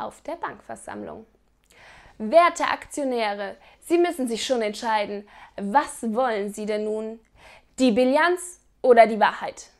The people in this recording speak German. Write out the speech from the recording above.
auf der Bankversammlung. Werte Aktionäre, Sie müssen sich schon entscheiden, was wollen Sie denn nun? Die Bilanz oder die Wahrheit?